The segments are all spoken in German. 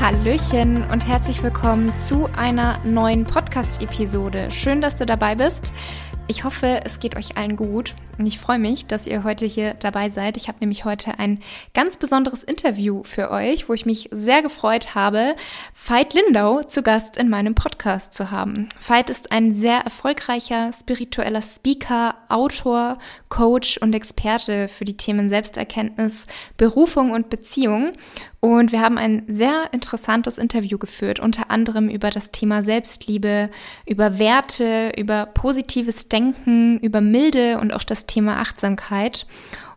Hallöchen und herzlich willkommen zu einer neuen Podcast-Episode. Schön, dass du dabei bist. Ich hoffe, es geht euch allen gut und ich freue mich, dass ihr heute hier dabei seid. Ich habe nämlich heute ein ganz besonderes Interview für euch, wo ich mich sehr gefreut habe, Veit Lindau zu Gast in meinem Podcast zu haben. Veit ist ein sehr erfolgreicher spiritueller Speaker, Autor, Coach und Experte für die Themen Selbsterkenntnis, Berufung und Beziehung. Und wir haben ein sehr interessantes Interview geführt, unter anderem über das Thema Selbstliebe, über Werte, über positives Denken, über Milde und auch das Thema Achtsamkeit.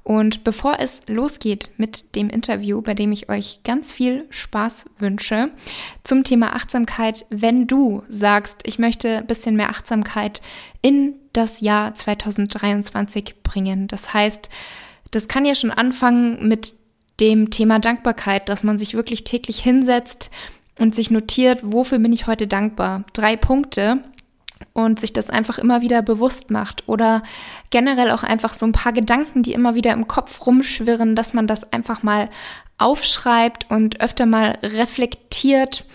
Und bevor es losgeht mit dem Interview, bei dem ich euch ganz viel Spaß wünsche, zum Thema Achtsamkeit, wenn du sagst, ich möchte ein bisschen mehr Achtsamkeit in das Jahr 2023 bringen. Das heißt, das kann ja schon anfangen mit dem Thema Dankbarkeit, dass man sich wirklich täglich hinsetzt und sich notiert, wofür bin ich heute dankbar? Drei Punkte und sich das einfach immer wieder bewusst macht oder generell auch einfach so ein paar Gedanken, die immer wieder im Kopf rumschwirren, dass man das einfach mal aufschreibt und öfter mal reflektiert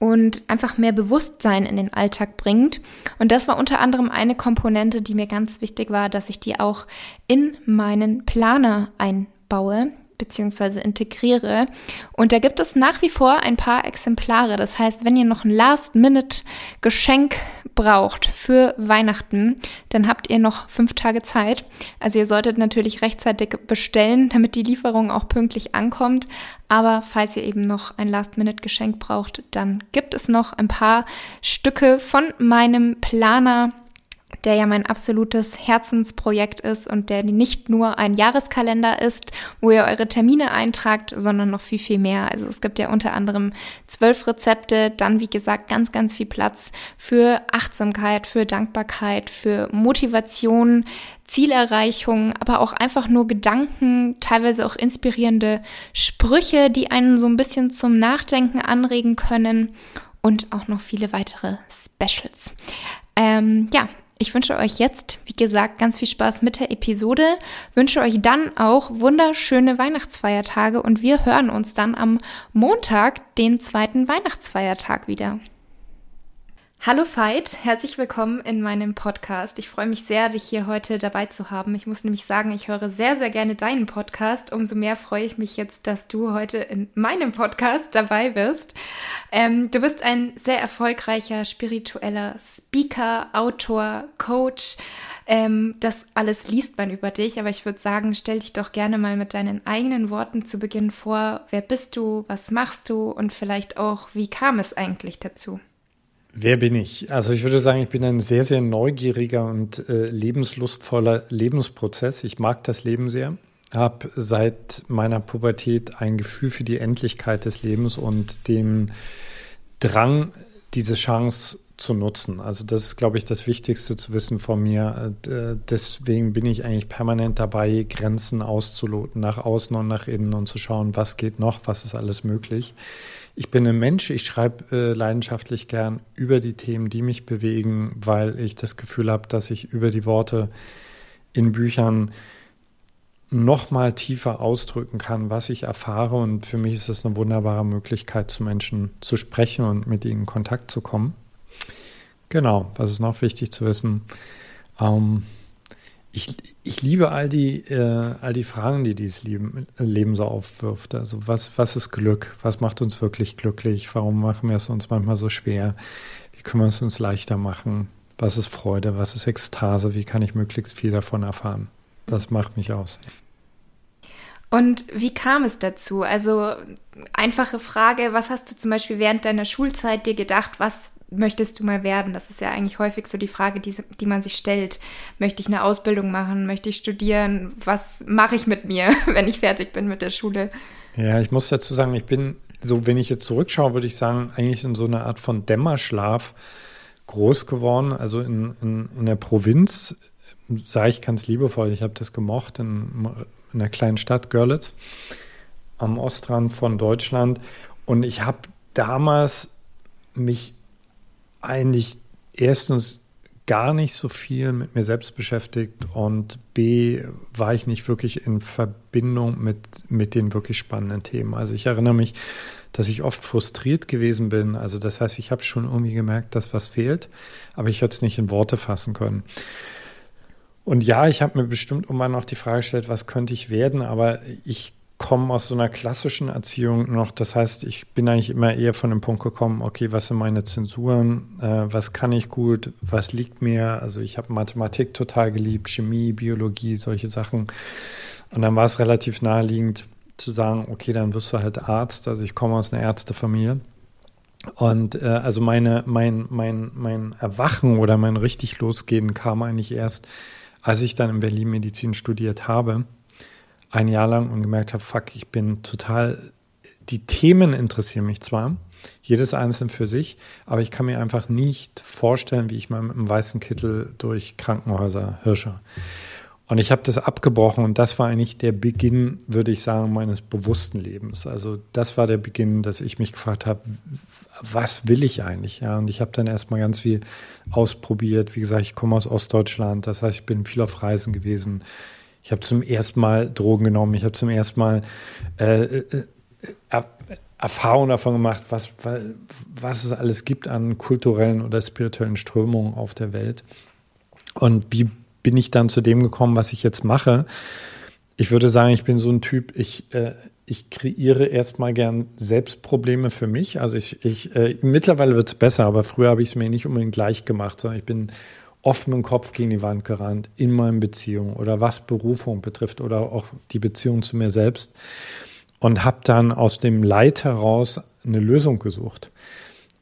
und einfach mehr Bewusstsein in den Alltag bringt. Und das war unter anderem eine Komponente, die mir ganz wichtig war, dass ich die auch in meinen Planer einbaue beziehungsweise integriere. Und da gibt es nach wie vor ein paar Exemplare. Das heißt, wenn ihr noch ein Last-Minute-Geschenk braucht für Weihnachten, dann habt ihr noch fünf Tage Zeit. Also ihr solltet natürlich rechtzeitig bestellen, damit die Lieferung auch pünktlich ankommt. Aber falls ihr eben noch ein Last-Minute-Geschenk braucht, dann gibt es noch ein paar Stücke von meinem Planer der ja mein absolutes Herzensprojekt ist und der nicht nur ein Jahreskalender ist, wo ihr eure Termine eintragt, sondern noch viel, viel mehr. Also es gibt ja unter anderem zwölf Rezepte, dann wie gesagt ganz, ganz viel Platz für Achtsamkeit, für Dankbarkeit, für Motivation, Zielerreichung, aber auch einfach nur Gedanken, teilweise auch inspirierende Sprüche, die einen so ein bisschen zum Nachdenken anregen können und auch noch viele weitere Specials. Ähm, ja, ich wünsche euch jetzt, wie gesagt, ganz viel Spaß mit der Episode, wünsche euch dann auch wunderschöne Weihnachtsfeiertage und wir hören uns dann am Montag, den zweiten Weihnachtsfeiertag wieder. Hallo Veit, herzlich willkommen in meinem Podcast. Ich freue mich sehr, dich hier heute dabei zu haben. Ich muss nämlich sagen, ich höre sehr, sehr gerne deinen Podcast. Umso mehr freue ich mich jetzt, dass du heute in meinem Podcast dabei bist. Ähm, du bist ein sehr erfolgreicher spiritueller Speaker, Autor, Coach. Ähm, das alles liest man über dich, aber ich würde sagen, stell dich doch gerne mal mit deinen eigenen Worten zu Beginn vor. Wer bist du? Was machst du? Und vielleicht auch, wie kam es eigentlich dazu? Wer bin ich? Also ich würde sagen, ich bin ein sehr, sehr neugieriger und äh, lebenslustvoller Lebensprozess. Ich mag das Leben sehr, habe seit meiner Pubertät ein Gefühl für die Endlichkeit des Lebens und dem Drang, diese Chance zu nutzen. Also das ist, glaube ich, das Wichtigste zu wissen von mir. Äh, deswegen bin ich eigentlich permanent dabei, Grenzen auszuloten, nach außen und nach innen und zu schauen, was geht noch, was ist alles möglich. Ich bin ein Mensch, ich schreibe äh, leidenschaftlich gern über die Themen, die mich bewegen, weil ich das Gefühl habe, dass ich über die Worte in Büchern noch mal tiefer ausdrücken kann, was ich erfahre. Und für mich ist das eine wunderbare Möglichkeit, zu Menschen zu sprechen und mit ihnen in Kontakt zu kommen. Genau, was ist noch wichtig zu wissen? Ähm, ich, ich liebe all die, äh, all die Fragen, die dieses Leben, Leben so aufwirft. Also was, was ist Glück? Was macht uns wirklich glücklich? Warum machen wir es uns manchmal so schwer? Wie können wir es uns leichter machen? Was ist Freude? Was ist Ekstase? Wie kann ich möglichst viel davon erfahren? Das macht mich aus. Und wie kam es dazu? Also einfache Frage, was hast du zum Beispiel während deiner Schulzeit dir gedacht, was möchtest du mal werden? Das ist ja eigentlich häufig so die Frage, die, die man sich stellt. Möchte ich eine Ausbildung machen? Möchte ich studieren? Was mache ich mit mir, wenn ich fertig bin mit der Schule? Ja, ich muss dazu sagen, ich bin so, wenn ich jetzt zurückschaue, würde ich sagen, eigentlich in so einer Art von Dämmerschlaf groß geworden. Also in, in, in der Provinz sage ich ganz liebevoll, ich habe das gemocht, in, in einer kleinen Stadt Görlitz am Ostrand von Deutschland. Und ich habe damals mich eigentlich erstens gar nicht so viel mit mir selbst beschäftigt und B war ich nicht wirklich in Verbindung mit, mit den wirklich spannenden Themen. Also ich erinnere mich, dass ich oft frustriert gewesen bin. Also das heißt, ich habe schon irgendwie gemerkt, dass was fehlt, aber ich hätte es nicht in Worte fassen können. Und ja, ich habe mir bestimmt irgendwann noch die Frage gestellt, was könnte ich werden, aber ich komme aus so einer klassischen Erziehung noch. Das heißt, ich bin eigentlich immer eher von dem Punkt gekommen, okay, was sind meine Zensuren, äh, was kann ich gut, was liegt mir. Also ich habe Mathematik total geliebt, Chemie, Biologie, solche Sachen. Und dann war es relativ naheliegend zu sagen, okay, dann wirst du halt Arzt. Also ich komme aus einer Ärztefamilie. Und äh, also meine, mein, mein, mein Erwachen oder mein richtig Losgehen kam eigentlich erst, als ich dann in Berlin Medizin studiert habe ein Jahr lang und gemerkt habe, fuck, ich bin total, die Themen interessieren mich zwar, jedes einzelne für sich, aber ich kann mir einfach nicht vorstellen, wie ich mal mit einem weißen Kittel durch Krankenhäuser hirsche. Und ich habe das abgebrochen und das war eigentlich der Beginn, würde ich sagen, meines bewussten Lebens. Also das war der Beginn, dass ich mich gefragt habe, was will ich eigentlich? Ja, und ich habe dann erstmal ganz viel ausprobiert. Wie gesagt, ich komme aus Ostdeutschland, das heißt, ich bin viel auf Reisen gewesen. Ich habe zum ersten Mal Drogen genommen. Ich habe zum ersten Mal äh, äh, äh Erfahrung davon gemacht, was, was es alles gibt an kulturellen oder spirituellen Strömungen auf der Welt. Und wie bin ich dann zu dem gekommen, was ich jetzt mache? Ich würde sagen, ich bin so ein Typ, ich, äh, ich kreiere erstmal gern Selbstprobleme für mich. Also ich, ich äh, mittlerweile wird es besser, aber früher habe ich es mir nicht unbedingt gleich gemacht, sondern ich bin dem Kopf gegen die Wand gerannt in meinen Beziehungen oder was Berufung betrifft oder auch die Beziehung zu mir selbst und habe dann aus dem Leid heraus eine Lösung gesucht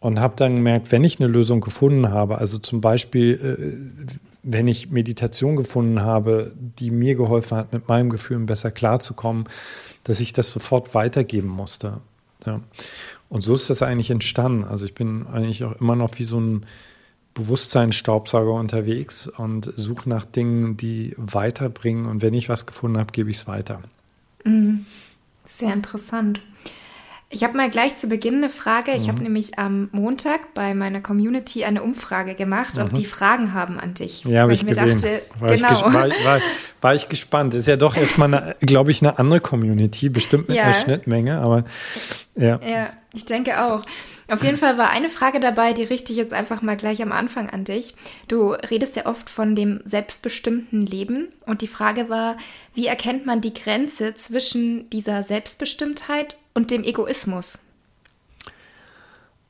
und habe dann gemerkt, wenn ich eine Lösung gefunden habe, also zum Beispiel, äh, wenn ich Meditation gefunden habe, die mir geholfen hat, mit meinem Gefühl besser klarzukommen, dass ich das sofort weitergeben musste. Ja. Und so ist das eigentlich entstanden. Also ich bin eigentlich auch immer noch wie so ein Bewusstseinsstaubsauger unterwegs und suche nach Dingen, die weiterbringen. Und wenn ich was gefunden habe, gebe ich es weiter. Mhm. Sehr interessant. Ich habe mal gleich zu Beginn eine Frage. Ich mhm. habe nämlich am Montag bei meiner Community eine Umfrage gemacht, ob mhm. die Fragen haben an dich. Ja, habe ich, ich gesehen. Dachte, war, genau. ich war, war, war, ich gespannt. Ist ja doch erstmal, glaube ich, eine andere Community, bestimmt mit ja. einer Schnittmenge, aber ja. Ja, ich denke auch. Auf jeden Fall war eine Frage dabei, die richte ich jetzt einfach mal gleich am Anfang an dich. Du redest ja oft von dem selbstbestimmten Leben und die Frage war, wie erkennt man die Grenze zwischen dieser Selbstbestimmtheit und dem Egoismus?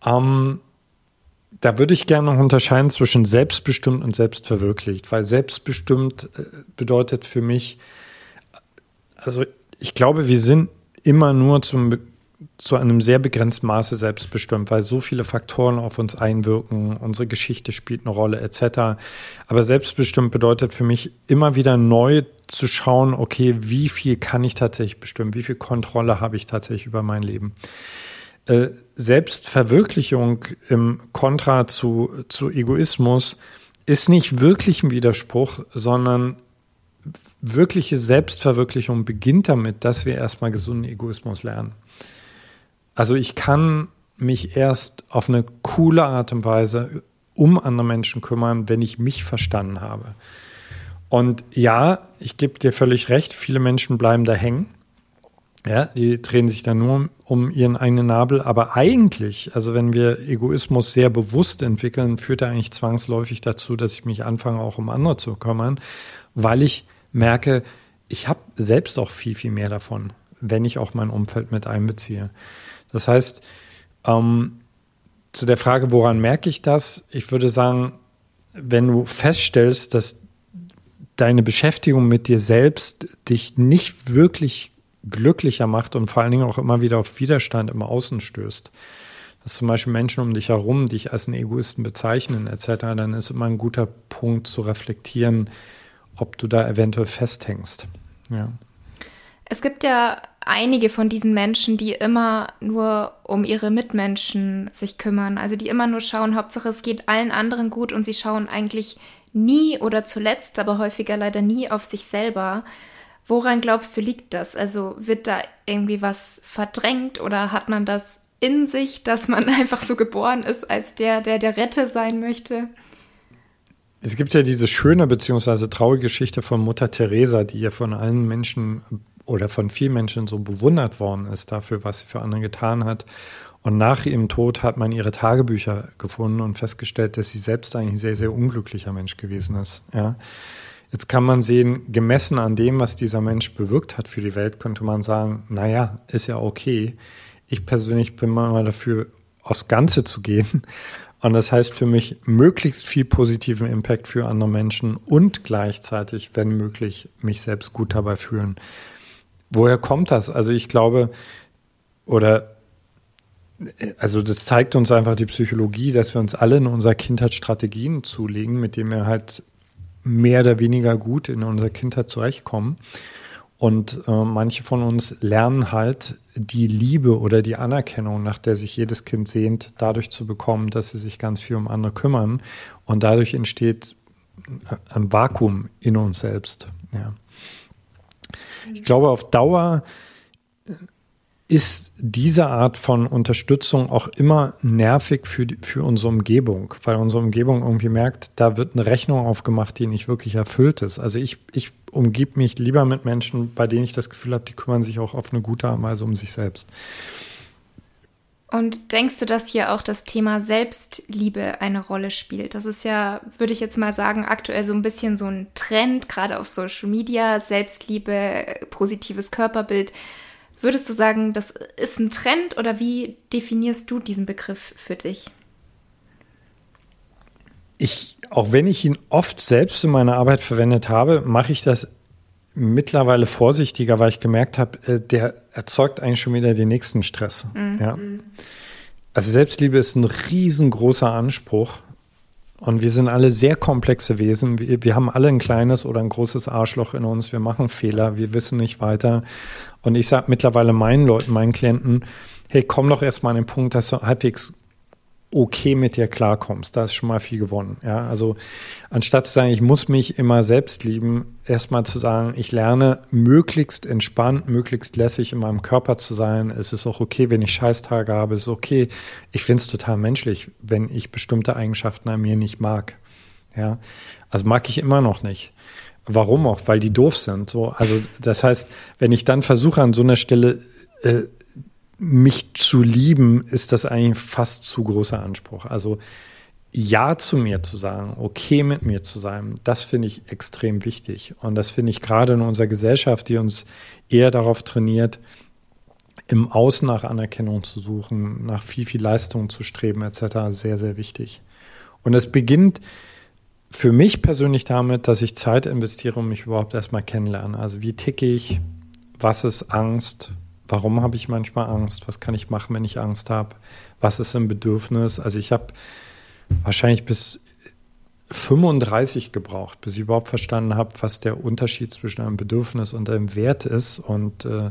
Ähm, da würde ich gerne noch unterscheiden zwischen selbstbestimmt und selbstverwirklicht, weil selbstbestimmt äh, bedeutet für mich, also ich glaube, wir sind immer nur zum zu einem sehr begrenzten Maße selbstbestimmt, weil so viele Faktoren auf uns einwirken, unsere Geschichte spielt eine Rolle etc. Aber selbstbestimmt bedeutet für mich immer wieder neu zu schauen, okay, wie viel kann ich tatsächlich bestimmen, wie viel Kontrolle habe ich tatsächlich über mein Leben. Äh, Selbstverwirklichung im Kontra zu, zu Egoismus ist nicht wirklich ein Widerspruch, sondern wirkliche Selbstverwirklichung beginnt damit, dass wir erstmal gesunden Egoismus lernen. Also ich kann mich erst auf eine coole Art und Weise um andere Menschen kümmern, wenn ich mich verstanden habe. Und ja, ich gebe dir völlig recht, viele Menschen bleiben da hängen. Ja, die drehen sich dann nur um ihren eigenen Nabel. Aber eigentlich, also wenn wir Egoismus sehr bewusst entwickeln, führt er eigentlich zwangsläufig dazu, dass ich mich anfange, auch um andere zu kümmern, weil ich merke, ich habe selbst auch viel, viel mehr davon, wenn ich auch mein Umfeld mit einbeziehe. Das heißt, ähm, zu der Frage, woran merke ich das? Ich würde sagen, wenn du feststellst, dass deine Beschäftigung mit dir selbst dich nicht wirklich glücklicher macht und vor allen Dingen auch immer wieder auf Widerstand im Außen stößt, dass zum Beispiel Menschen um dich herum dich als einen Egoisten bezeichnen etc., dann ist immer ein guter Punkt zu reflektieren, ob du da eventuell festhängst. Ja. Es gibt ja einige von diesen Menschen, die immer nur um ihre Mitmenschen sich kümmern. Also die immer nur schauen, Hauptsache es geht allen anderen gut und sie schauen eigentlich nie oder zuletzt, aber häufiger leider nie auf sich selber. Woran glaubst du, liegt das? Also wird da irgendwie was verdrängt oder hat man das in sich, dass man einfach so geboren ist als der, der der Rette sein möchte? Es gibt ja diese schöne bzw. traurige Geschichte von Mutter Teresa, die ja von allen Menschen oder von vielen Menschen so bewundert worden ist dafür, was sie für andere getan hat. Und nach ihrem Tod hat man ihre Tagebücher gefunden und festgestellt, dass sie selbst eigentlich ein sehr, sehr unglücklicher Mensch gewesen ist. Ja. Jetzt kann man sehen, gemessen an dem, was dieser Mensch bewirkt hat für die Welt, könnte man sagen, naja, ist ja okay. Ich persönlich bin mal dafür, aufs Ganze zu gehen. Und das heißt für mich, möglichst viel positiven Impact für andere Menschen und gleichzeitig, wenn möglich, mich selbst gut dabei fühlen. Woher kommt das? Also ich glaube, oder also das zeigt uns einfach die Psychologie, dass wir uns alle in unserer Kindheit Strategien zulegen, mit denen wir halt mehr oder weniger gut in unserer Kindheit zurechtkommen. Und äh, manche von uns lernen halt die Liebe oder die Anerkennung, nach der sich jedes Kind sehnt, dadurch zu bekommen, dass sie sich ganz viel um andere kümmern. Und dadurch entsteht ein Vakuum in uns selbst. Ja. Ich glaube, auf Dauer ist diese Art von Unterstützung auch immer nervig für, für unsere Umgebung, weil unsere Umgebung irgendwie merkt, da wird eine Rechnung aufgemacht, die nicht wirklich erfüllt ist. Also ich, ich umgebe mich lieber mit Menschen, bei denen ich das Gefühl habe, die kümmern sich auch auf eine gute Art und Weise um sich selbst. Und denkst du, dass hier auch das Thema Selbstliebe eine Rolle spielt? Das ist ja, würde ich jetzt mal sagen, aktuell so ein bisschen so ein Trend, gerade auf Social Media, Selbstliebe, positives Körperbild. Würdest du sagen, das ist ein Trend oder wie definierst du diesen Begriff für dich? Ich, auch wenn ich ihn oft selbst in meiner Arbeit verwendet habe, mache ich das mittlerweile vorsichtiger, weil ich gemerkt habe, äh, der erzeugt eigentlich schon wieder den nächsten Stress. Mhm. Ja. Also Selbstliebe ist ein riesengroßer Anspruch und wir sind alle sehr komplexe Wesen. Wir, wir, haben alle ein kleines oder ein großes Arschloch in uns. Wir machen Fehler. Wir wissen nicht weiter. Und ich sage mittlerweile meinen Leuten, meinen Klienten, hey, komm doch erstmal an den Punkt, dass du halbwegs okay mit dir klarkommst. Da ist schon mal viel gewonnen. Ja, also anstatt zu sagen, ich muss mich immer selbst lieben, erstmal zu sagen, ich lerne möglichst entspannt, möglichst lässig in meinem Körper zu sein. Es ist auch okay, wenn ich Scheißtage habe. Es ist okay. Ich finde es total menschlich, wenn ich bestimmte Eigenschaften an mir nicht mag. Ja, also mag ich immer noch nicht. Warum auch? Weil die doof sind. So, also das heißt, wenn ich dann versuche an so einer Stelle äh, mich zu lieben, ist das eigentlich fast zu großer Anspruch. Also ja zu mir zu sagen, okay mit mir zu sein, das finde ich extrem wichtig. Und das finde ich gerade in unserer Gesellschaft, die uns eher darauf trainiert, im Außen nach Anerkennung zu suchen, nach viel, viel Leistung zu streben, etc., sehr, sehr wichtig. Und es beginnt für mich persönlich damit, dass ich Zeit investiere und mich überhaupt erstmal kennenlerne. Also wie ticke ich, was ist Angst, Warum habe ich manchmal Angst? Was kann ich machen, wenn ich Angst habe? Was ist ein Bedürfnis? Also ich habe wahrscheinlich bis 35 gebraucht, bis ich überhaupt verstanden habe, was der Unterschied zwischen einem Bedürfnis und einem Wert ist. Und äh,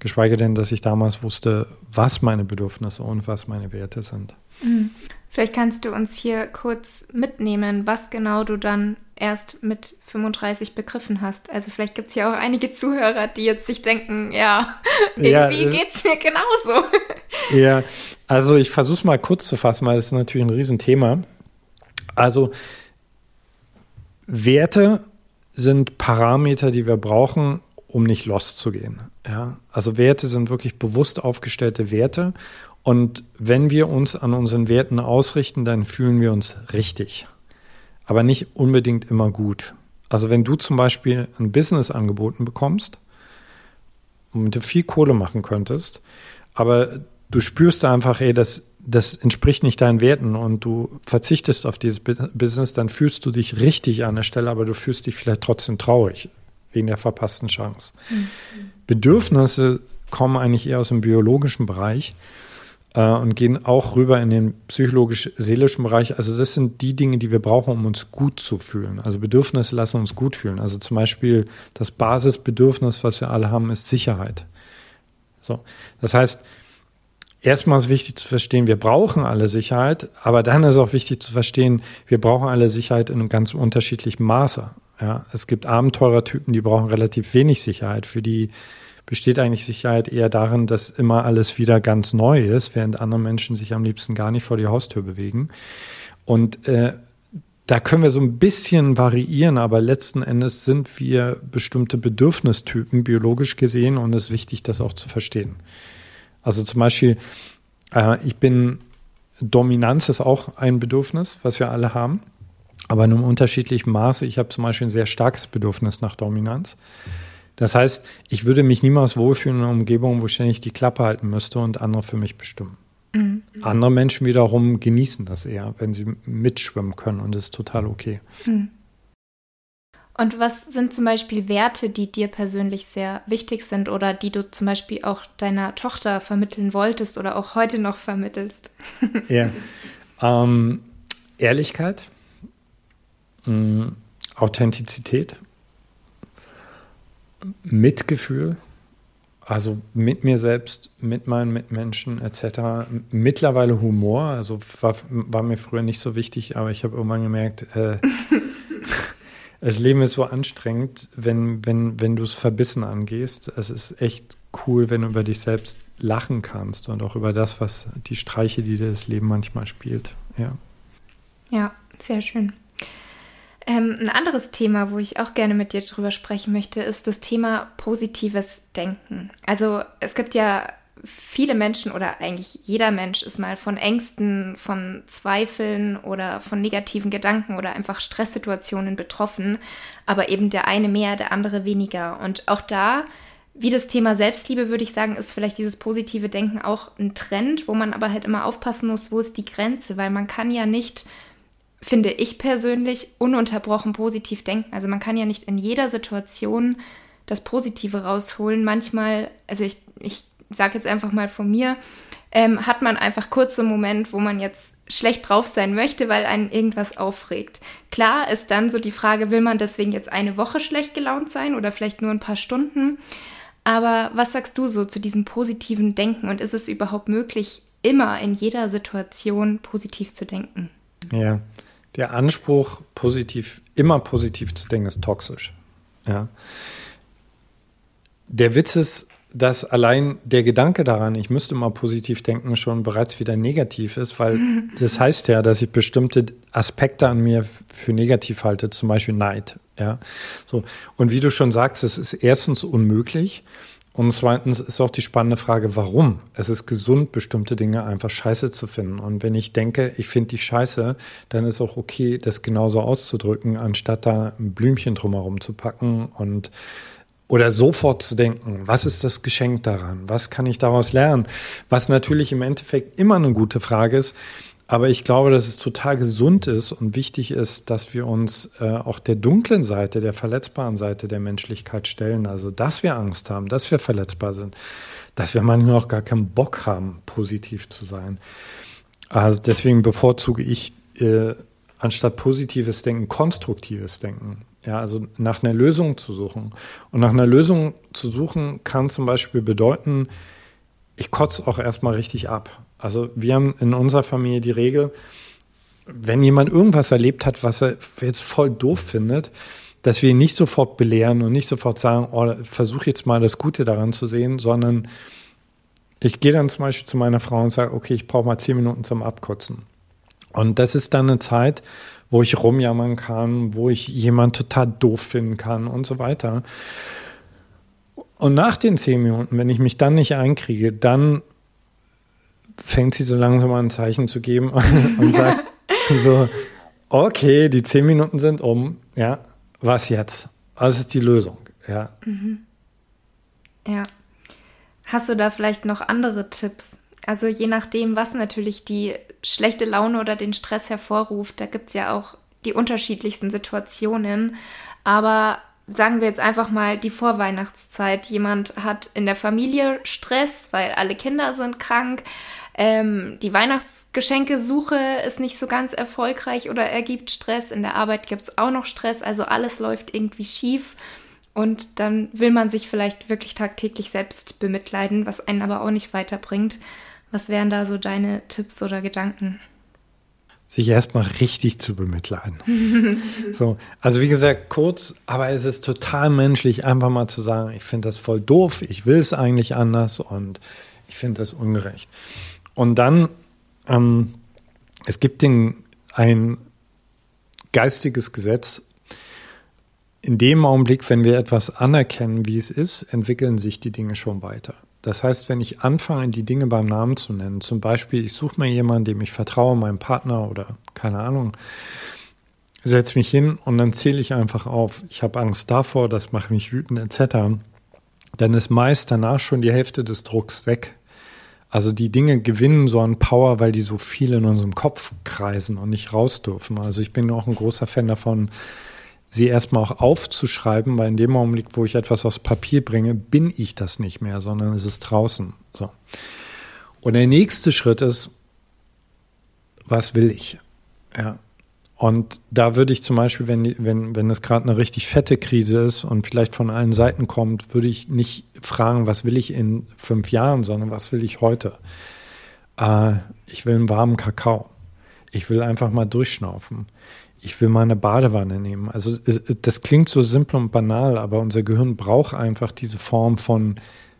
geschweige denn, dass ich damals wusste, was meine Bedürfnisse und was meine Werte sind. Mhm. Vielleicht kannst du uns hier kurz mitnehmen, was genau du dann erst mit 35 begriffen hast. Also vielleicht gibt es ja auch einige Zuhörer, die jetzt sich denken, ja, irgendwie ja, äh, geht es mir genauso. Ja, also ich versuche es mal kurz zu fassen, weil es ist natürlich ein Riesenthema. Also Werte sind Parameter, die wir brauchen, um nicht loszugehen. Ja? Also Werte sind wirklich bewusst aufgestellte Werte. Und wenn wir uns an unseren Werten ausrichten, dann fühlen wir uns richtig aber nicht unbedingt immer gut. Also wenn du zum Beispiel ein Business angeboten bekommst, womit du viel Kohle machen könntest, aber du spürst einfach, ey, das, das entspricht nicht deinen Werten und du verzichtest auf dieses Business, dann fühlst du dich richtig an der Stelle, aber du fühlst dich vielleicht trotzdem traurig wegen der verpassten Chance. Mhm. Bedürfnisse kommen eigentlich eher aus dem biologischen Bereich äh, und gehen auch rüber in den psychologisch-seelischen Bereich. Also das sind die Dinge, die wir brauchen, um uns gut zu fühlen. Also Bedürfnisse lassen uns gut fühlen. Also zum Beispiel das Basisbedürfnis, was wir alle haben, ist Sicherheit. So, das heißt, erstmal ist wichtig zu verstehen, wir brauchen alle Sicherheit, aber dann ist auch wichtig zu verstehen, wir brauchen alle Sicherheit in einem ganz unterschiedlichen Maße. Ja, es gibt Abenteurertypen, die brauchen relativ wenig Sicherheit, für die besteht eigentlich Sicherheit eher darin, dass immer alles wieder ganz neu ist, während andere Menschen sich am liebsten gar nicht vor die Haustür bewegen. Und äh, da können wir so ein bisschen variieren, aber letzten Endes sind wir bestimmte Bedürfnistypen biologisch gesehen und es ist wichtig, das auch zu verstehen. Also zum Beispiel, äh, ich bin, Dominanz ist auch ein Bedürfnis, was wir alle haben, aber in einem unterschiedlichen Maße. Ich habe zum Beispiel ein sehr starkes Bedürfnis nach Dominanz. Das heißt, ich würde mich niemals wohlfühlen in einer Umgebung, wo ich ständig die Klappe halten müsste und andere für mich bestimmen. Mhm. Andere Menschen wiederum genießen das eher, wenn sie mitschwimmen können und das ist total okay. Mhm. Und was sind zum Beispiel Werte, die dir persönlich sehr wichtig sind oder die du zum Beispiel auch deiner Tochter vermitteln wolltest oder auch heute noch vermittelst? ja. Ähm, Ehrlichkeit, ähm, Authentizität, Mitgefühl, also mit mir selbst, mit meinen Mitmenschen etc. Mittlerweile Humor, also war, war mir früher nicht so wichtig, aber ich habe irgendwann gemerkt, äh, das Leben ist so anstrengend, wenn, wenn, wenn du es verbissen angehst. Es ist echt cool, wenn du über dich selbst lachen kannst und auch über das, was die Streiche, die dir das Leben manchmal spielt. Ja, ja sehr schön. Ähm, ein anderes Thema, wo ich auch gerne mit dir drüber sprechen möchte, ist das Thema positives Denken. Also es gibt ja viele Menschen oder eigentlich jeder Mensch ist mal von Ängsten, von Zweifeln oder von negativen Gedanken oder einfach Stresssituationen betroffen, aber eben der eine mehr, der andere weniger. Und auch da, wie das Thema Selbstliebe, würde ich sagen, ist vielleicht dieses positive Denken auch ein Trend, wo man aber halt immer aufpassen muss, wo ist die Grenze, weil man kann ja nicht finde ich persönlich, ununterbrochen positiv denken. Also man kann ja nicht in jeder Situation das Positive rausholen. Manchmal, also ich, ich sage jetzt einfach mal von mir, ähm, hat man einfach kurze Moment, wo man jetzt schlecht drauf sein möchte, weil einen irgendwas aufregt. Klar ist dann so die Frage, will man deswegen jetzt eine Woche schlecht gelaunt sein oder vielleicht nur ein paar Stunden? Aber was sagst du so zu diesem positiven Denken und ist es überhaupt möglich, immer in jeder Situation positiv zu denken? Ja, der Anspruch, positiv, immer positiv zu denken, ist toxisch. Ja. Der Witz ist, dass allein der Gedanke daran, ich müsste mal positiv denken, schon bereits wieder negativ ist, weil das heißt ja, dass ich bestimmte Aspekte an mir für negativ halte, zum Beispiel Neid. Ja, so. Und wie du schon sagst, es ist erstens unmöglich und zweitens ist auch die spannende Frage, warum? Es ist gesund, bestimmte Dinge einfach scheiße zu finden. Und wenn ich denke, ich finde die scheiße, dann ist auch okay, das genauso auszudrücken, anstatt da ein Blümchen drumherum zu packen und oder sofort zu denken, was ist das Geschenk daran? Was kann ich daraus lernen? Was natürlich im Endeffekt immer eine gute Frage ist, aber ich glaube, dass es total gesund ist und wichtig ist, dass wir uns äh, auch der dunklen Seite, der verletzbaren Seite der Menschlichkeit stellen. Also, dass wir Angst haben, dass wir verletzbar sind, dass wir manchmal auch gar keinen Bock haben, positiv zu sein. Also deswegen bevorzuge ich äh, anstatt positives Denken konstruktives Denken. Ja, also nach einer Lösung zu suchen. Und nach einer Lösung zu suchen kann zum Beispiel bedeuten, ich kotze auch erstmal richtig ab. Also wir haben in unserer Familie die Regel, wenn jemand irgendwas erlebt hat, was er jetzt voll doof findet, dass wir ihn nicht sofort belehren und nicht sofort sagen, oh, versuch jetzt mal das Gute daran zu sehen, sondern ich gehe dann zum Beispiel zu meiner Frau und sage, okay, ich brauche mal zehn Minuten zum Abkotzen. Und das ist dann eine Zeit, wo ich rumjammern kann, wo ich jemand total doof finden kann und so weiter. Und nach den zehn Minuten, wenn ich mich dann nicht einkriege, dann fängt sie so langsam an, ein Zeichen zu geben und sagt so, okay, die zehn Minuten sind um, ja, was jetzt? Was ist die Lösung? Ja. Mhm. Ja. Hast du da vielleicht noch andere Tipps? Also je nachdem, was natürlich die schlechte Laune oder den Stress hervorruft, da gibt es ja auch die unterschiedlichsten Situationen. Aber sagen wir jetzt einfach mal die Vorweihnachtszeit. Jemand hat in der Familie Stress, weil alle Kinder sind krank. Ähm, die Weihnachtsgeschenkesuche ist nicht so ganz erfolgreich oder ergibt Stress. In der Arbeit gibt es auch noch Stress. Also alles läuft irgendwie schief. Und dann will man sich vielleicht wirklich tagtäglich selbst bemitleiden, was einen aber auch nicht weiterbringt. Was wären da so deine Tipps oder Gedanken? sich erstmal richtig zu bemitleiden. so, also wie gesagt, kurz, aber es ist total menschlich, einfach mal zu sagen, ich finde das voll doof, ich will es eigentlich anders und ich finde das ungerecht. Und dann, ähm, es gibt den, ein geistiges Gesetz. In dem Augenblick, wenn wir etwas anerkennen, wie es ist, entwickeln sich die Dinge schon weiter. Das heißt, wenn ich anfange, die Dinge beim Namen zu nennen, zum Beispiel, ich suche mir jemanden, dem ich vertraue, meinem Partner oder keine Ahnung, setze mich hin und dann zähle ich einfach auf, ich habe Angst davor, das macht mich wütend etc., dann ist meist danach schon die Hälfte des Drucks weg. Also die Dinge gewinnen so an Power, weil die so viel in unserem Kopf kreisen und nicht raus dürfen. Also ich bin auch ein großer Fan davon, sie erstmal auch aufzuschreiben, weil in dem Augenblick, wo ich etwas aufs Papier bringe, bin ich das nicht mehr, sondern es ist draußen. So. Und der nächste Schritt ist, was will ich? Ja. Und da würde ich zum Beispiel, wenn, wenn, wenn es gerade eine richtig fette Krise ist und vielleicht von allen Seiten kommt, würde ich nicht fragen, was will ich in fünf Jahren, sondern was will ich heute? Äh, ich will einen warmen Kakao. Ich will einfach mal durchschnaufen ich will mal eine Badewanne nehmen. Also das klingt so simpel und banal, aber unser Gehirn braucht einfach diese Form von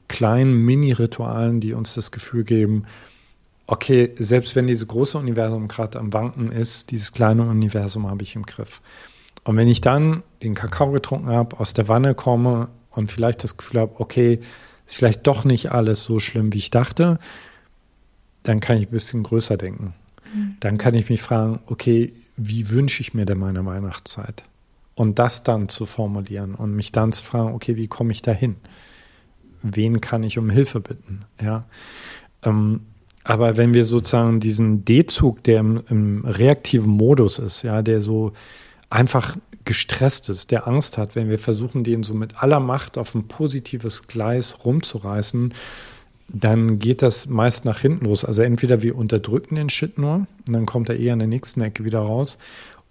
kleinen Mini-Ritualen, die uns das Gefühl geben, okay, selbst wenn dieses große Universum gerade am Wanken ist, dieses kleine Universum habe ich im Griff. Und wenn ich dann den Kakao getrunken habe, aus der Wanne komme und vielleicht das Gefühl habe, okay, ist vielleicht doch nicht alles so schlimm, wie ich dachte, dann kann ich ein bisschen größer denken. Mhm. Dann kann ich mich fragen, okay, wie wünsche ich mir denn meine Weihnachtszeit? Und das dann zu formulieren und mich dann zu fragen, okay, wie komme ich dahin? Wen kann ich um Hilfe bitten? Ja. Ähm, aber wenn wir sozusagen diesen D-Zug, der im, im, reaktiven Modus ist, ja, der so einfach gestresst ist, der Angst hat, wenn wir versuchen, den so mit aller Macht auf ein positives Gleis rumzureißen, dann geht das meist nach hinten los. Also entweder wir unterdrücken den Shit nur und dann kommt er eher in der nächsten Ecke wieder raus.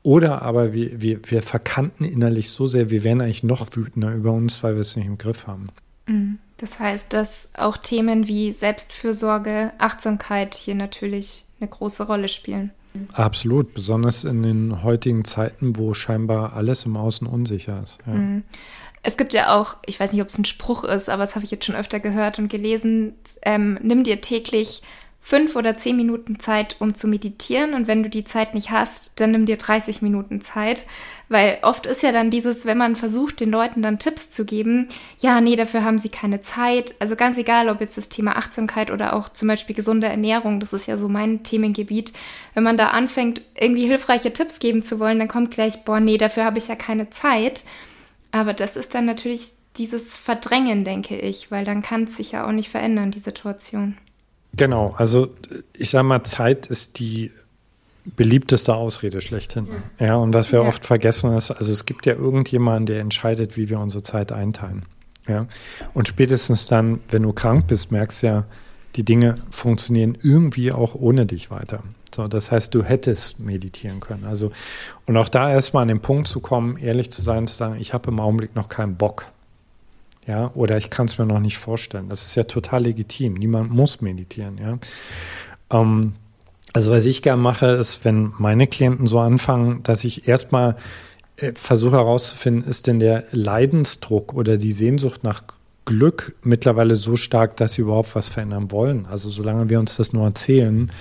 Oder aber wir, wir, wir verkanten innerlich so sehr, wir werden eigentlich noch wütender über uns, weil wir es nicht im Griff haben. Mhm. Das heißt, dass auch Themen wie Selbstfürsorge, Achtsamkeit hier natürlich eine große Rolle spielen. Absolut, besonders in den heutigen Zeiten, wo scheinbar alles im Außen unsicher ist. Ja. Mhm. Es gibt ja auch, ich weiß nicht, ob es ein Spruch ist, aber das habe ich jetzt schon öfter gehört und gelesen, ähm, nimm dir täglich fünf oder zehn Minuten Zeit, um zu meditieren. Und wenn du die Zeit nicht hast, dann nimm dir 30 Minuten Zeit. Weil oft ist ja dann dieses, wenn man versucht, den Leuten dann Tipps zu geben, ja, nee, dafür haben sie keine Zeit. Also ganz egal, ob jetzt das Thema Achtsamkeit oder auch zum Beispiel gesunde Ernährung, das ist ja so mein Themengebiet. Wenn man da anfängt, irgendwie hilfreiche Tipps geben zu wollen, dann kommt gleich, boah, nee, dafür habe ich ja keine Zeit. Aber das ist dann natürlich dieses Verdrängen, denke ich, weil dann kann es sich ja auch nicht verändern, die Situation. Genau, also ich sage mal, Zeit ist die beliebteste Ausrede schlechthin. Ja, ja und was wir ja. oft vergessen ist, also es gibt ja irgendjemanden, der entscheidet, wie wir unsere Zeit einteilen. Ja, und spätestens dann, wenn du krank bist, merkst du ja, die Dinge funktionieren irgendwie auch ohne dich weiter. So, das heißt, du hättest meditieren können. Also, und auch da erstmal an den Punkt zu kommen, ehrlich zu sein, zu sagen, ich habe im Augenblick noch keinen Bock. Ja, oder ich kann es mir noch nicht vorstellen. Das ist ja total legitim. Niemand muss meditieren, ja. Ähm, also, was ich gerne mache, ist, wenn meine Klienten so anfangen, dass ich erstmal äh, versuche herauszufinden, ist denn der Leidensdruck oder die Sehnsucht nach Glück mittlerweile so stark, dass sie überhaupt was verändern wollen. Also solange wir uns das nur erzählen,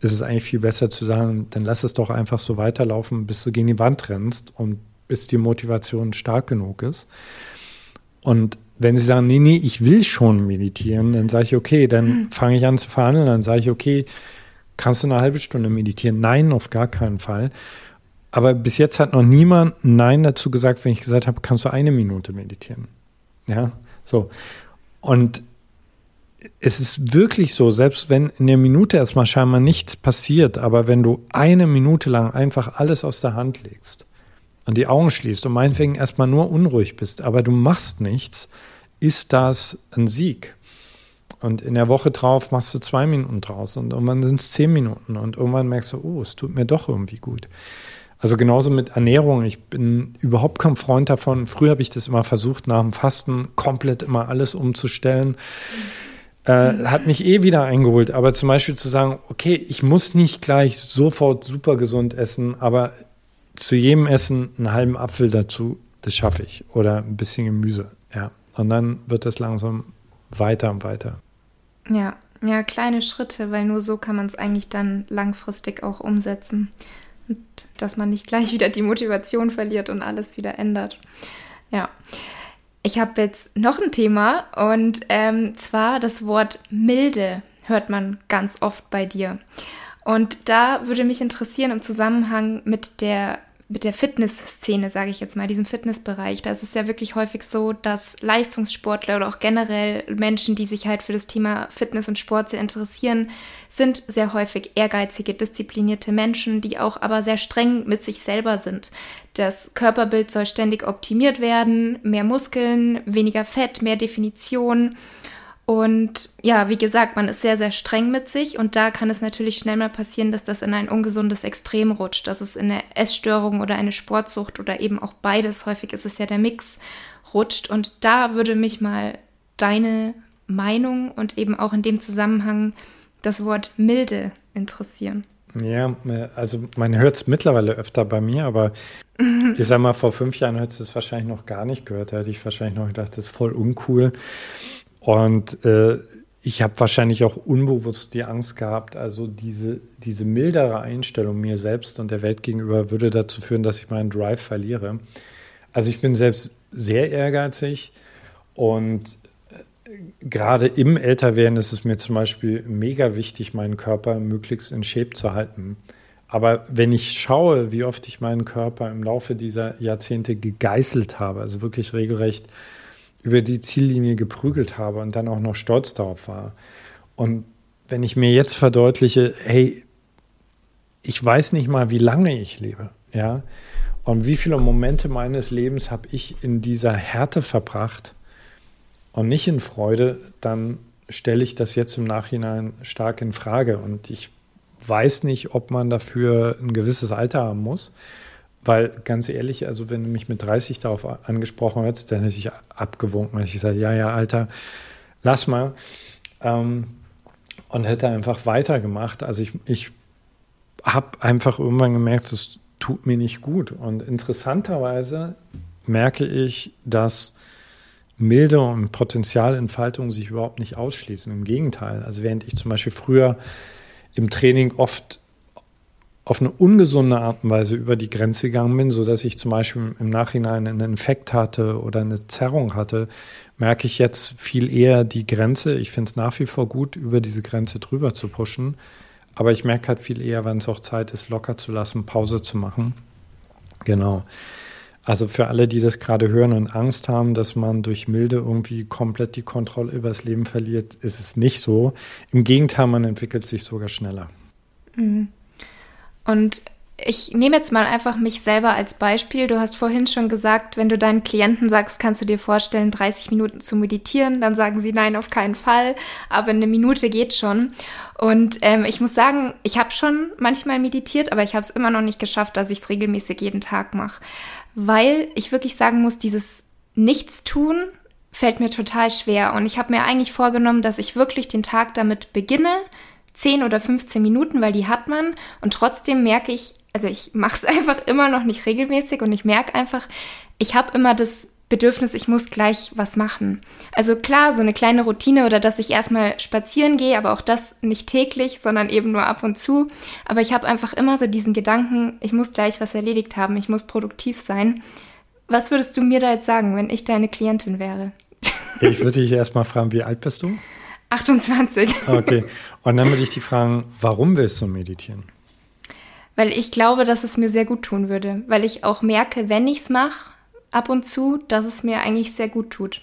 ist es eigentlich viel besser zu sagen, dann lass es doch einfach so weiterlaufen, bis du gegen die Wand rennst und bis die Motivation stark genug ist. Und wenn sie sagen, nee, nee, ich will schon meditieren, dann sage ich, okay, dann mhm. fange ich an zu verhandeln, dann sage ich, okay, kannst du eine halbe Stunde meditieren? Nein, auf gar keinen Fall. Aber bis jetzt hat noch niemand Nein dazu gesagt, wenn ich gesagt habe, kannst du eine Minute meditieren. Ja, so. Und es ist wirklich so, selbst wenn in der Minute erstmal scheinbar nichts passiert, aber wenn du eine Minute lang einfach alles aus der Hand legst und die Augen schließt und meinetwegen erstmal nur unruhig bist, aber du machst nichts, ist das ein Sieg. Und in der Woche drauf machst du zwei Minuten draus und irgendwann sind es zehn Minuten und irgendwann merkst du, oh, es tut mir doch irgendwie gut. Also genauso mit Ernährung. Ich bin überhaupt kein Freund davon. Früher habe ich das immer versucht, nach dem Fasten komplett immer alles umzustellen. Äh, hat mich eh wieder eingeholt. Aber zum Beispiel zu sagen, okay, ich muss nicht gleich sofort super gesund essen, aber zu jedem Essen einen halben Apfel dazu, das schaffe ich. Oder ein bisschen Gemüse, ja. Und dann wird das langsam weiter und weiter. Ja, ja, kleine Schritte, weil nur so kann man es eigentlich dann langfristig auch umsetzen. Und dass man nicht gleich wieder die Motivation verliert und alles wieder ändert. Ja. Ich habe jetzt noch ein Thema und ähm, zwar das Wort milde hört man ganz oft bei dir. Und da würde mich interessieren im Zusammenhang mit der mit der Fitnessszene, sage ich jetzt mal, diesem Fitnessbereich, da ist es ja wirklich häufig so, dass Leistungssportler oder auch generell Menschen, die sich halt für das Thema Fitness und Sport sehr interessieren, sind sehr häufig ehrgeizige, disziplinierte Menschen, die auch aber sehr streng mit sich selber sind. Das Körperbild soll ständig optimiert werden, mehr Muskeln, weniger Fett, mehr Definition. Und ja, wie gesagt, man ist sehr, sehr streng mit sich und da kann es natürlich schnell mal passieren, dass das in ein ungesundes Extrem rutscht, dass es in eine Essstörung oder eine Sportsucht oder eben auch beides, häufig ist es ja der Mix, rutscht. Und da würde mich mal deine Meinung und eben auch in dem Zusammenhang das Wort milde interessieren. Ja, also man hört es mittlerweile öfter bei mir, aber ich sag mal, vor fünf Jahren hättest du es wahrscheinlich noch gar nicht gehört. Da hätte ich wahrscheinlich noch gedacht, das ist voll uncool. Und äh, ich habe wahrscheinlich auch unbewusst die Angst gehabt, also diese, diese mildere Einstellung mir selbst und der Welt gegenüber würde dazu führen, dass ich meinen Drive verliere. Also ich bin selbst sehr ehrgeizig und äh, gerade im Älterwerden ist es mir zum Beispiel mega wichtig, meinen Körper möglichst in Shape zu halten. Aber wenn ich schaue, wie oft ich meinen Körper im Laufe dieser Jahrzehnte gegeißelt habe, also wirklich regelrecht über die Ziellinie geprügelt habe und dann auch noch stolz darauf war. Und wenn ich mir jetzt verdeutliche, hey, ich weiß nicht mal, wie lange ich lebe, ja, und wie viele Momente meines Lebens habe ich in dieser Härte verbracht und nicht in Freude, dann stelle ich das jetzt im Nachhinein stark in Frage. Und ich weiß nicht, ob man dafür ein gewisses Alter haben muss. Weil ganz ehrlich, also wenn du mich mit 30 darauf angesprochen hättest, dann hätte ich abgewunken. Hätte ich gesagt, ja, ja, Alter, lass mal. Ähm, und hätte einfach weitergemacht. Also ich, ich habe einfach irgendwann gemerkt, es tut mir nicht gut. Und interessanterweise merke ich, dass Milde und Potenzialentfaltung sich überhaupt nicht ausschließen. Im Gegenteil. Also während ich zum Beispiel früher im Training oft auf eine ungesunde Art und Weise über die Grenze gegangen bin, sodass ich zum Beispiel im Nachhinein einen Infekt hatte oder eine Zerrung hatte, merke ich jetzt viel eher die Grenze. Ich finde es nach wie vor gut, über diese Grenze drüber zu pushen. Aber ich merke halt viel eher, wenn es auch Zeit ist, locker zu lassen, Pause zu machen. Genau. Also für alle, die das gerade hören und Angst haben, dass man durch Milde irgendwie komplett die Kontrolle über das Leben verliert, ist es nicht so. Im Gegenteil, man entwickelt sich sogar schneller. Mhm. Und ich nehme jetzt mal einfach mich selber als Beispiel. Du hast vorhin schon gesagt, wenn du deinen Klienten sagst, kannst du dir vorstellen, 30 Minuten zu meditieren, dann sagen sie nein, auf keinen Fall, aber eine Minute geht schon. Und ähm, ich muss sagen, ich habe schon manchmal meditiert, aber ich habe es immer noch nicht geschafft, dass ich es regelmäßig jeden Tag mache, weil ich wirklich sagen muss, dieses Nichtstun fällt mir total schwer. Und ich habe mir eigentlich vorgenommen, dass ich wirklich den Tag damit beginne, 10 oder 15 Minuten, weil die hat man. Und trotzdem merke ich, also ich mache es einfach immer noch nicht regelmäßig und ich merke einfach, ich habe immer das Bedürfnis, ich muss gleich was machen. Also klar, so eine kleine Routine oder dass ich erstmal spazieren gehe, aber auch das nicht täglich, sondern eben nur ab und zu. Aber ich habe einfach immer so diesen Gedanken, ich muss gleich was erledigt haben, ich muss produktiv sein. Was würdest du mir da jetzt sagen, wenn ich deine Klientin wäre? Ich würde dich erstmal fragen, wie alt bist du? 28. Okay. Und dann würde ich dich fragen, warum willst du meditieren? Weil ich glaube, dass es mir sehr gut tun würde. Weil ich auch merke, wenn ich es mache, ab und zu, dass es mir eigentlich sehr gut tut.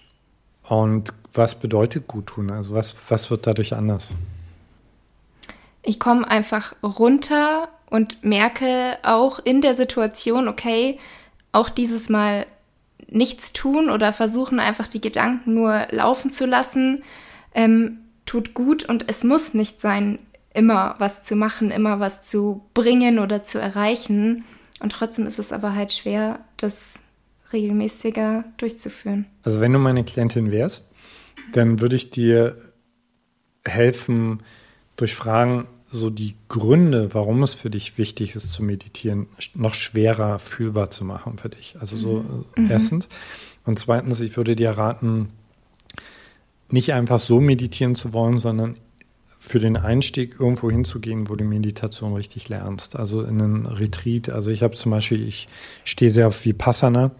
Und was bedeutet gut tun? Also was, was wird dadurch anders? Ich komme einfach runter und merke auch in der Situation, okay, auch dieses Mal nichts tun oder versuchen einfach die Gedanken nur laufen zu lassen, ähm, tut gut und es muss nicht sein, immer was zu machen, immer was zu bringen oder zu erreichen. Und trotzdem ist es aber halt schwer, das regelmäßiger durchzuführen. Also wenn du meine Klientin wärst, dann würde ich dir helfen, durch Fragen so die Gründe, warum es für dich wichtig ist zu meditieren, noch schwerer fühlbar zu machen für dich. Also so mhm. Äh, erstens. Und zweitens, ich würde dir raten, nicht einfach so meditieren zu wollen, sondern für den Einstieg irgendwo hinzugehen, wo du Meditation richtig lernst. Also in einen Retreat. Also ich habe zum Beispiel, ich stehe sehr auf Vipassana.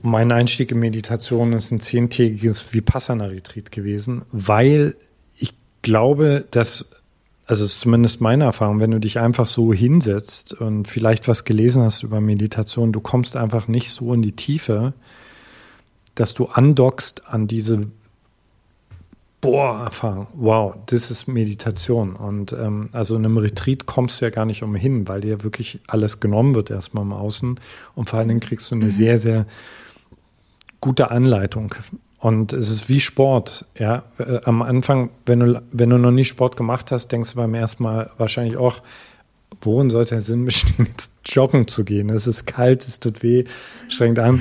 Mein Einstieg in Meditation ist ein zehntägiges Vipassana-Retreat gewesen, weil ich glaube, dass, also es ist zumindest meine Erfahrung, wenn du dich einfach so hinsetzt und vielleicht was gelesen hast über Meditation, du kommst einfach nicht so in die Tiefe, dass du andockst an diese boah, Erfahrung, wow, das ist Meditation. Und ähm, also in einem Retreat kommst du ja gar nicht umhin, weil dir wirklich alles genommen wird erstmal im Außen. Und vor allen Dingen kriegst du eine mhm. sehr, sehr gute Anleitung. Und es ist wie Sport. Ja, äh, am Anfang, wenn du, wenn du noch nie Sport gemacht hast, denkst du beim ersten Mal wahrscheinlich auch, worin sollte der Sinn bestehen, jetzt joggen zu gehen? Es ist kalt, es tut weh, strengt an.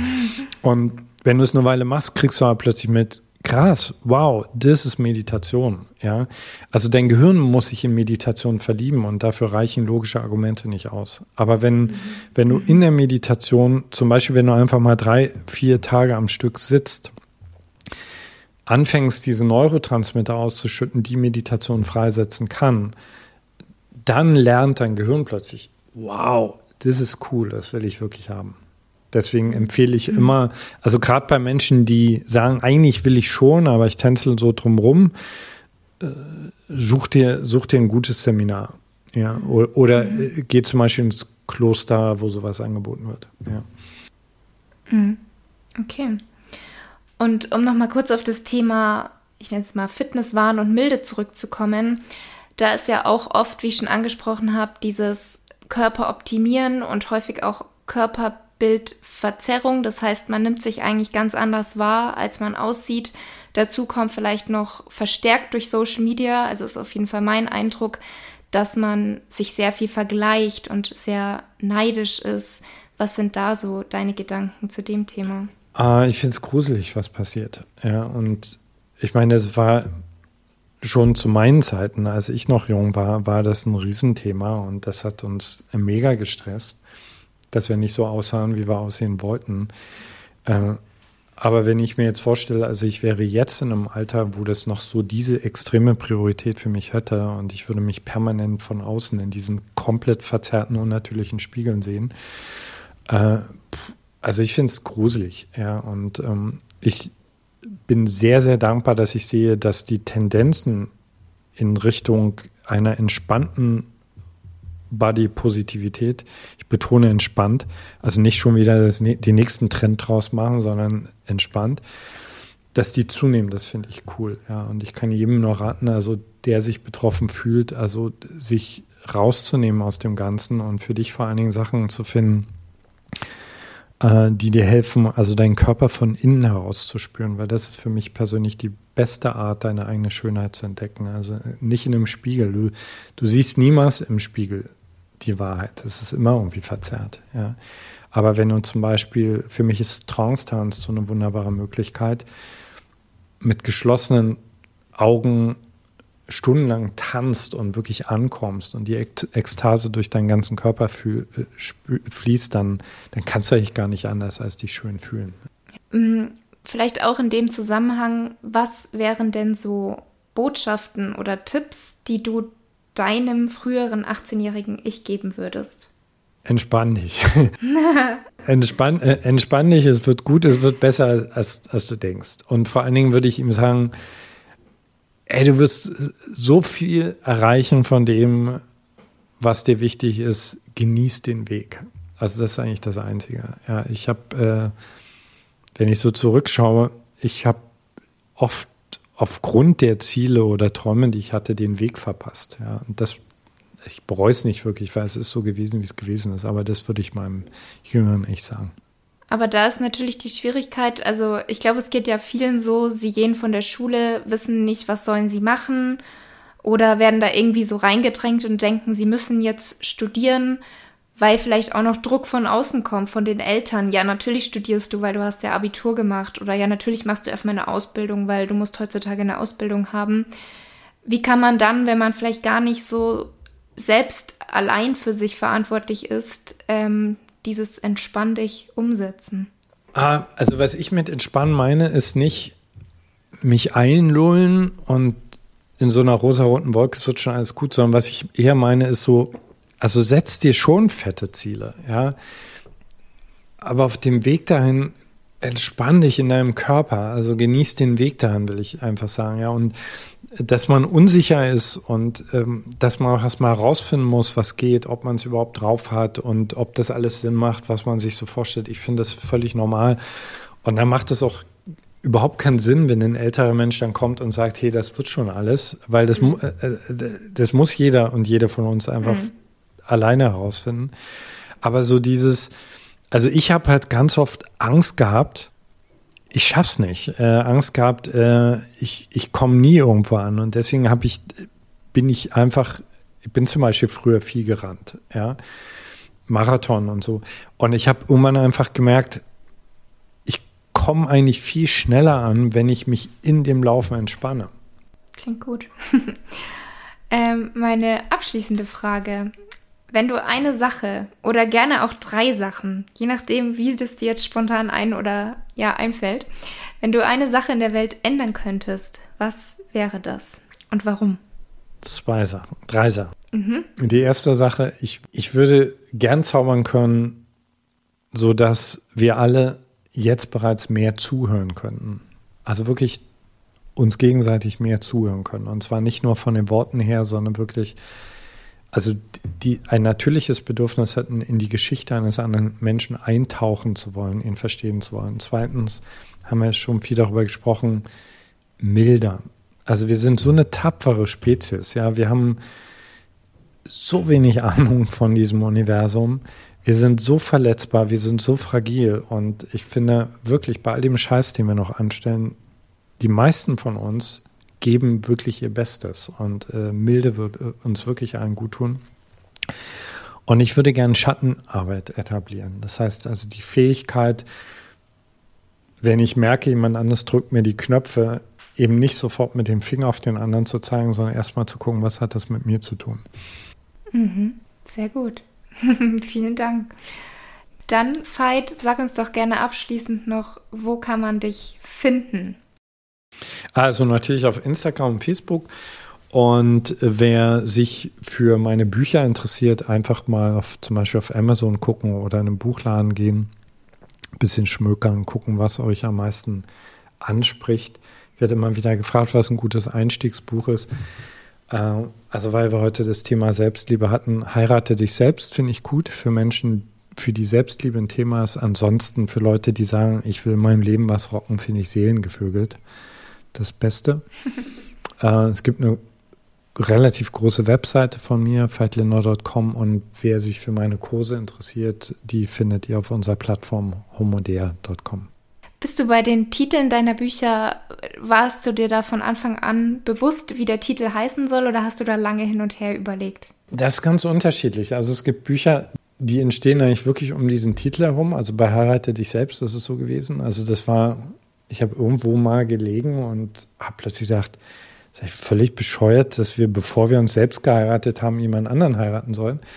Und wenn du es eine Weile machst, kriegst du aber plötzlich mit, krass, wow, das ist Meditation, ja. Also dein Gehirn muss sich in Meditation verlieben und dafür reichen logische Argumente nicht aus. Aber wenn, mhm. wenn du in der Meditation, zum Beispiel, wenn du einfach mal drei, vier Tage am Stück sitzt, anfängst, diese Neurotransmitter auszuschütten, die Meditation freisetzen kann, dann lernt dein Gehirn plötzlich, wow, das ist cool, das will ich wirklich haben. Deswegen empfehle ich immer, also gerade bei Menschen, die sagen, eigentlich will ich schon, aber ich tänzel so drumrum, äh, such dir, such dir ein gutes Seminar. Ja, oder, oder äh, geh zum Beispiel ins Kloster, wo sowas angeboten wird. Ja. Mhm. Okay. Und um nochmal kurz auf das Thema, ich nenne es mal Fitnesswahn und Milde zurückzukommen, da ist ja auch oft, wie ich schon angesprochen habe, dieses Körper optimieren und häufig auch Körper Bildverzerrung. Das heißt, man nimmt sich eigentlich ganz anders wahr, als man aussieht. Dazu kommt vielleicht noch verstärkt durch Social Media, also ist auf jeden Fall mein Eindruck, dass man sich sehr viel vergleicht und sehr neidisch ist. Was sind da so deine Gedanken zu dem Thema? Ah, ich finde es gruselig, was passiert. Ja, und ich meine, es war schon zu meinen Zeiten, als ich noch jung war, war das ein Riesenthema und das hat uns mega gestresst dass wir nicht so aussahen, wie wir aussehen wollten. Äh, aber wenn ich mir jetzt vorstelle, also ich wäre jetzt in einem Alter, wo das noch so diese extreme Priorität für mich hätte und ich würde mich permanent von außen in diesen komplett verzerrten, unnatürlichen Spiegeln sehen. Äh, also ich finde es gruselig, ja. Und ähm, ich bin sehr, sehr dankbar, dass ich sehe, dass die Tendenzen in Richtung einer entspannten Body-Positivität. Ich betone entspannt. Also nicht schon wieder das, den nächsten Trend draus machen, sondern entspannt. Dass die zunehmen, das finde ich cool. Ja, und ich kann jedem nur raten, also der sich betroffen fühlt, also sich rauszunehmen aus dem Ganzen und für dich vor allen Dingen Sachen zu finden, äh, die dir helfen, also deinen Körper von innen heraus zu spüren, weil das ist für mich persönlich die beste Art, deine eigene Schönheit zu entdecken. Also nicht in einem Spiegel. Du, du siehst niemals im Spiegel die Wahrheit. Es ist immer irgendwie verzerrt. Ja. Aber wenn du zum Beispiel, für mich ist Trance-Tanz so eine wunderbare Möglichkeit, mit geschlossenen Augen stundenlang tanzt und wirklich ankommst und die Ekstase durch deinen ganzen Körper fühl, äh, fließt, dann, dann kannst du eigentlich gar nicht anders als dich schön fühlen. Mm, vielleicht auch in dem Zusammenhang, was wären denn so Botschaften oder Tipps, die du deinem früheren 18-jährigen Ich geben würdest? Entspann dich. entspann, äh, entspann dich, es wird gut, es wird besser, als, als du denkst. Und vor allen Dingen würde ich ihm sagen, ey, du wirst so viel erreichen von dem, was dir wichtig ist, genieß den Weg. Also das ist eigentlich das Einzige. Ja, ich habe, äh, wenn ich so zurückschaue, ich habe oft aufgrund der Ziele oder Träume, die ich hatte, den Weg verpasst. Ja, und das, ich bereue es nicht wirklich, weil es ist so gewesen, wie es gewesen ist. Aber das würde ich meinem Jüngeren echt sagen. Aber da ist natürlich die Schwierigkeit, also ich glaube, es geht ja vielen so, sie gehen von der Schule, wissen nicht, was sollen sie machen oder werden da irgendwie so reingedrängt und denken, sie müssen jetzt studieren weil vielleicht auch noch Druck von außen kommt, von den Eltern. Ja, natürlich studierst du, weil du hast ja Abitur gemacht oder ja, natürlich machst du erstmal eine Ausbildung, weil du musst heutzutage eine Ausbildung haben. Wie kann man dann, wenn man vielleicht gar nicht so selbst allein für sich verantwortlich ist, ähm, dieses Entspann dich umsetzen? Ah, also was ich mit Entspannen meine, ist nicht mich einlullen und in so einer rosa-roten Wolke, es wird schon alles gut, sondern was ich eher meine, ist so, also setz dir schon fette Ziele, ja. Aber auf dem Weg dahin entspann dich in deinem Körper, also genieß den Weg dahin, will ich einfach sagen, ja. Und dass man unsicher ist und ähm, dass man auch erstmal herausfinden muss, was geht, ob man es überhaupt drauf hat und ob das alles Sinn macht, was man sich so vorstellt. Ich finde das völlig normal. Und dann macht es auch überhaupt keinen Sinn, wenn ein älterer Mensch dann kommt und sagt, hey, das wird schon alles, weil das, mhm. äh, äh, das muss jeder und jede von uns einfach mhm. Alleine herausfinden. Aber so dieses, also ich habe halt ganz oft Angst gehabt, ich schaff's nicht. Äh, Angst gehabt, äh, ich, ich komme nie irgendwo an. Und deswegen habe ich, bin ich einfach, ich bin zum Beispiel früher viel gerannt, ja. Marathon und so. Und ich habe irgendwann einfach gemerkt, ich komme eigentlich viel schneller an, wenn ich mich in dem Laufen entspanne. Klingt gut. ähm, meine abschließende Frage. Wenn du eine Sache oder gerne auch drei Sachen, je nachdem, wie das dir jetzt spontan ein oder ja einfällt, wenn du eine Sache in der Welt ändern könntest, was wäre das und warum? Zwei Sachen, drei Sachen. Mhm. Die erste Sache, ich, ich würde gern zaubern können, so dass wir alle jetzt bereits mehr zuhören könnten. Also wirklich uns gegenseitig mehr zuhören können. Und zwar nicht nur von den Worten her, sondern wirklich also die, ein natürliches Bedürfnis hatten, in die Geschichte eines anderen Menschen eintauchen zu wollen, ihn verstehen zu wollen. Zweitens haben wir schon viel darüber gesprochen, milder. Also wir sind so eine tapfere Spezies, ja. Wir haben so wenig Ahnung von diesem Universum. Wir sind so verletzbar, wir sind so fragil. Und ich finde wirklich bei all dem Scheiß, den wir noch anstellen, die meisten von uns geben wirklich ihr Bestes und äh, Milde wird äh, uns wirklich allen gut tun. Und ich würde gerne Schattenarbeit etablieren. Das heißt also die Fähigkeit, wenn ich merke, jemand anderes drückt mir die Knöpfe, eben nicht sofort mit dem Finger auf den anderen zu zeigen, sondern erstmal zu gucken, was hat das mit mir zu tun. Mhm, sehr gut. Vielen Dank. Dann, Veit, sag uns doch gerne abschließend noch, wo kann man dich finden? Also natürlich auf Instagram und Facebook. Und wer sich für meine Bücher interessiert, einfach mal auf, zum Beispiel auf Amazon gucken oder in einen Buchladen gehen, ein bisschen schmökern, gucken, was euch am meisten anspricht. Ich werde immer wieder gefragt, was ein gutes Einstiegsbuch ist. Äh, also weil wir heute das Thema Selbstliebe hatten, heirate dich selbst, finde ich gut für Menschen, für die Selbstliebe ein Thema ist. Ansonsten für Leute, die sagen, ich will in meinem Leben was rocken, finde ich seelengevögelt das Beste. äh, es gibt eine relativ große Webseite von mir, feitlenor.com und wer sich für meine Kurse interessiert, die findet ihr auf unserer Plattform homodea.com. Bist du bei den Titeln deiner Bücher, warst du dir da von Anfang an bewusst, wie der Titel heißen soll oder hast du da lange hin und her überlegt? Das ist ganz unterschiedlich. Also es gibt Bücher, die entstehen eigentlich wirklich um diesen Titel herum. Also bei Heirate dich selbst, das ist so gewesen. Also das war ich habe irgendwo mal gelegen und habe plötzlich gedacht, das ist völlig bescheuert, dass wir, bevor wir uns selbst geheiratet haben, jemand anderen heiraten sollen.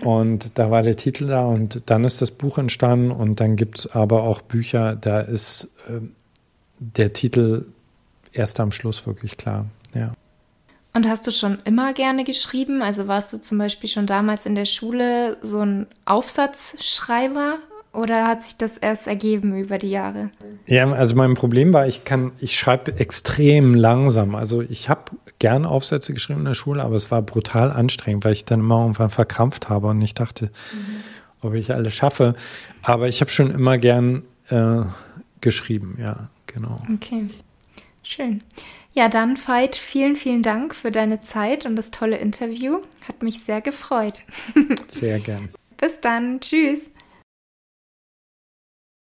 Und da war der Titel da und dann ist das Buch entstanden und dann gibt es aber auch Bücher, da ist äh, der Titel erst am Schluss wirklich klar. Ja. Und hast du schon immer gerne geschrieben? Also warst du zum Beispiel schon damals in der Schule so ein Aufsatzschreiber oder hat sich das erst ergeben über die Jahre? Ja, also mein Problem war, ich kann, ich schreibe extrem langsam. Also ich habe gern Aufsätze geschrieben in der Schule, aber es war brutal anstrengend, weil ich dann immer irgendwann verkrampft habe und ich dachte, mhm. ob ich alles schaffe. Aber ich habe schon immer gern äh, geschrieben, ja, genau. Okay, schön. Ja, dann Veit, vielen, vielen Dank für deine Zeit und das tolle Interview. Hat mich sehr gefreut. Sehr gern. Bis dann. Tschüss.